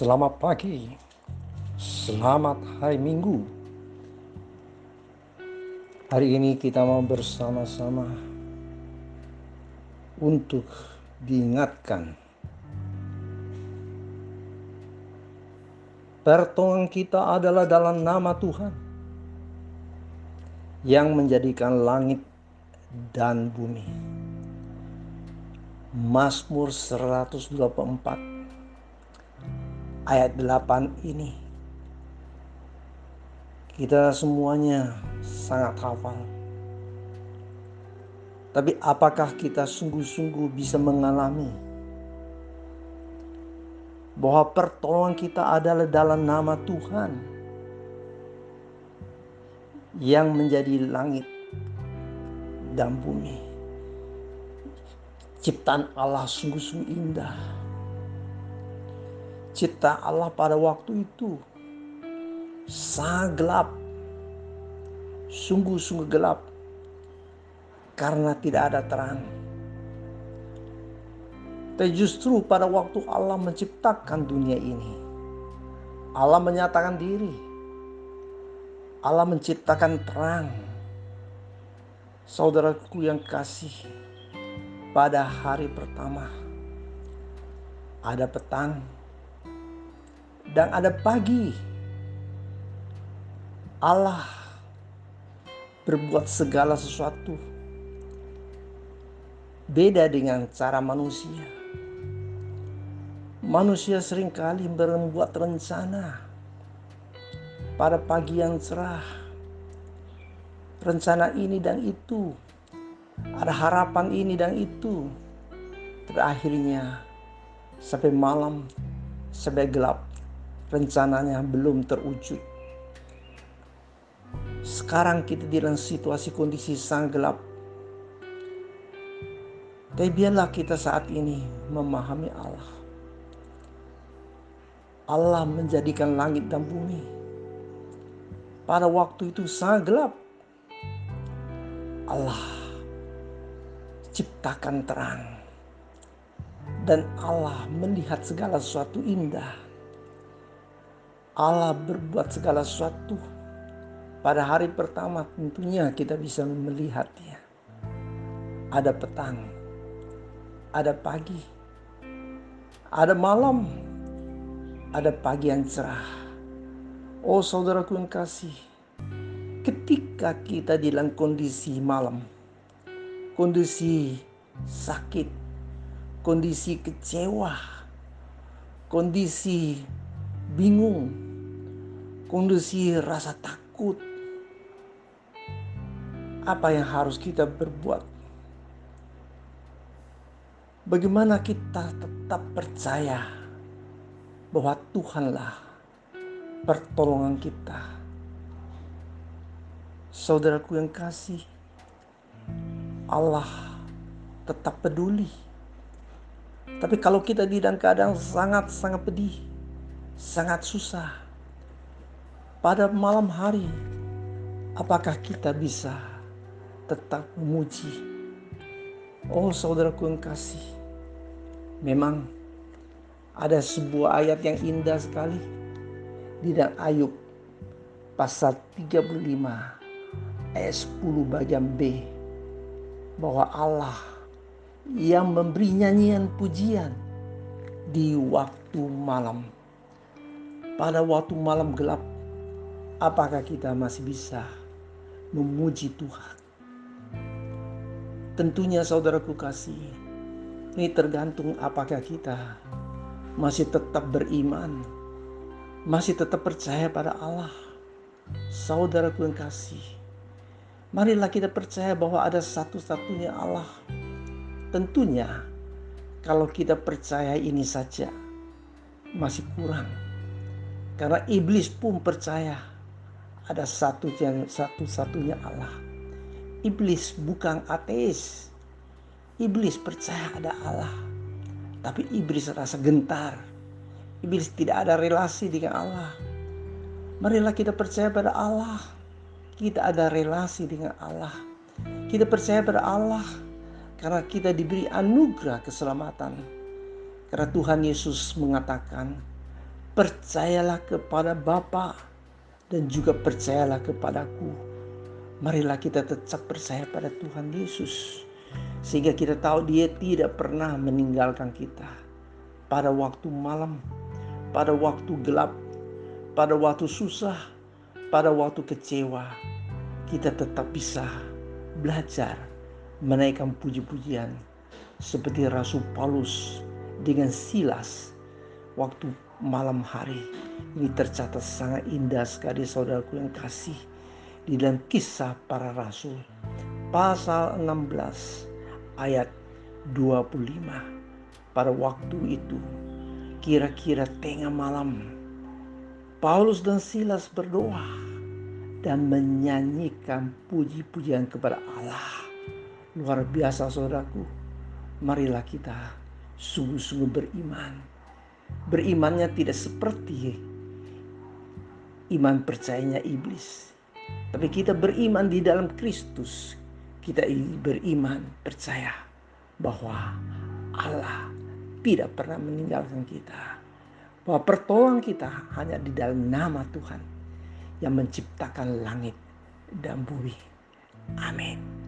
Selamat pagi, selamat hari Minggu. Hari ini kita mau bersama-sama untuk diingatkan pertolongan kita adalah dalam nama Tuhan yang menjadikan langit dan bumi. Mazmur 124 ayat 8 ini kita semuanya sangat hafal. Tapi apakah kita sungguh-sungguh bisa mengalami bahwa pertolongan kita adalah dalam nama Tuhan yang menjadi langit dan bumi. Ciptaan Allah sungguh-sungguh indah cipta Allah pada waktu itu sangat gelap. Sungguh-sungguh gelap. Karena tidak ada terang. Tapi justru pada waktu Allah menciptakan dunia ini. Allah menyatakan diri. Allah menciptakan terang. Saudaraku yang kasih. Pada hari pertama. Ada petang dan ada pagi. Allah berbuat segala sesuatu beda dengan cara manusia. Manusia sering kali membuat rencana pada pagi yang cerah. Rencana ini dan itu. Ada harapan ini dan itu. Terakhirnya sampai malam sampai gelap rencananya belum terwujud. Sekarang kita di dalam situasi kondisi sang gelap. Tapi biarlah kita saat ini memahami Allah. Allah menjadikan langit dan bumi. Pada waktu itu sangat gelap. Allah ciptakan terang. Dan Allah melihat segala sesuatu indah Allah berbuat segala sesuatu. Pada hari pertama tentunya kita bisa melihatnya. Ada petang, ada pagi, ada malam, ada pagi yang cerah. Oh saudaraku yang kasih, ketika kita di dalam kondisi malam, kondisi sakit, kondisi kecewa, kondisi bingung, kondisi rasa takut. Apa yang harus kita berbuat? Bagaimana kita tetap percaya bahwa Tuhanlah pertolongan kita. Saudaraku yang kasih, Allah tetap peduli. Tapi kalau kita di dalam keadaan sangat-sangat pedih, sangat susah, pada malam hari, apakah kita bisa tetap memuji? Oh saudaraku yang kasih, memang ada sebuah ayat yang indah sekali di dalam Ayub pasal 35 ayat 10 bagian B bahwa Allah yang memberi nyanyian pujian di waktu malam. Pada waktu malam gelap apakah kita masih bisa memuji Tuhan? Tentunya saudaraku kasih, ini tergantung apakah kita masih tetap beriman, masih tetap percaya pada Allah. Saudaraku yang kasih, marilah kita percaya bahwa ada satu-satunya Allah. Tentunya kalau kita percaya ini saja masih kurang. Karena iblis pun percaya ada satu yang satu-satunya Allah. Iblis bukan ateis. Iblis percaya ada Allah. Tapi iblis rasa gentar. Iblis tidak ada relasi dengan Allah. Marilah kita percaya pada Allah. Kita ada relasi dengan Allah. Kita percaya pada Allah karena kita diberi anugerah keselamatan. Karena Tuhan Yesus mengatakan, Percayalah kepada Bapa dan juga percayalah kepadaku. Marilah kita tetap percaya pada Tuhan Yesus. Sehingga kita tahu dia tidak pernah meninggalkan kita. Pada waktu malam, pada waktu gelap, pada waktu susah, pada waktu kecewa, kita tetap bisa belajar menaikkan puji-pujian seperti Rasul Paulus dengan Silas waktu malam hari. Ini tercatat sangat indah sekali saudaraku yang kasih di dalam kisah para rasul. Pasal 16 ayat 25. Pada waktu itu kira-kira tengah malam Paulus dan Silas berdoa dan menyanyikan puji-pujian kepada Allah. Luar biasa saudaraku marilah kita sungguh-sungguh beriman. Berimannya tidak seperti iman percayanya iblis. Tapi kita beriman di dalam Kristus. Kita beriman percaya bahwa Allah tidak pernah meninggalkan kita. Bahwa pertolongan kita hanya di dalam nama Tuhan yang menciptakan langit dan bumi. Amin.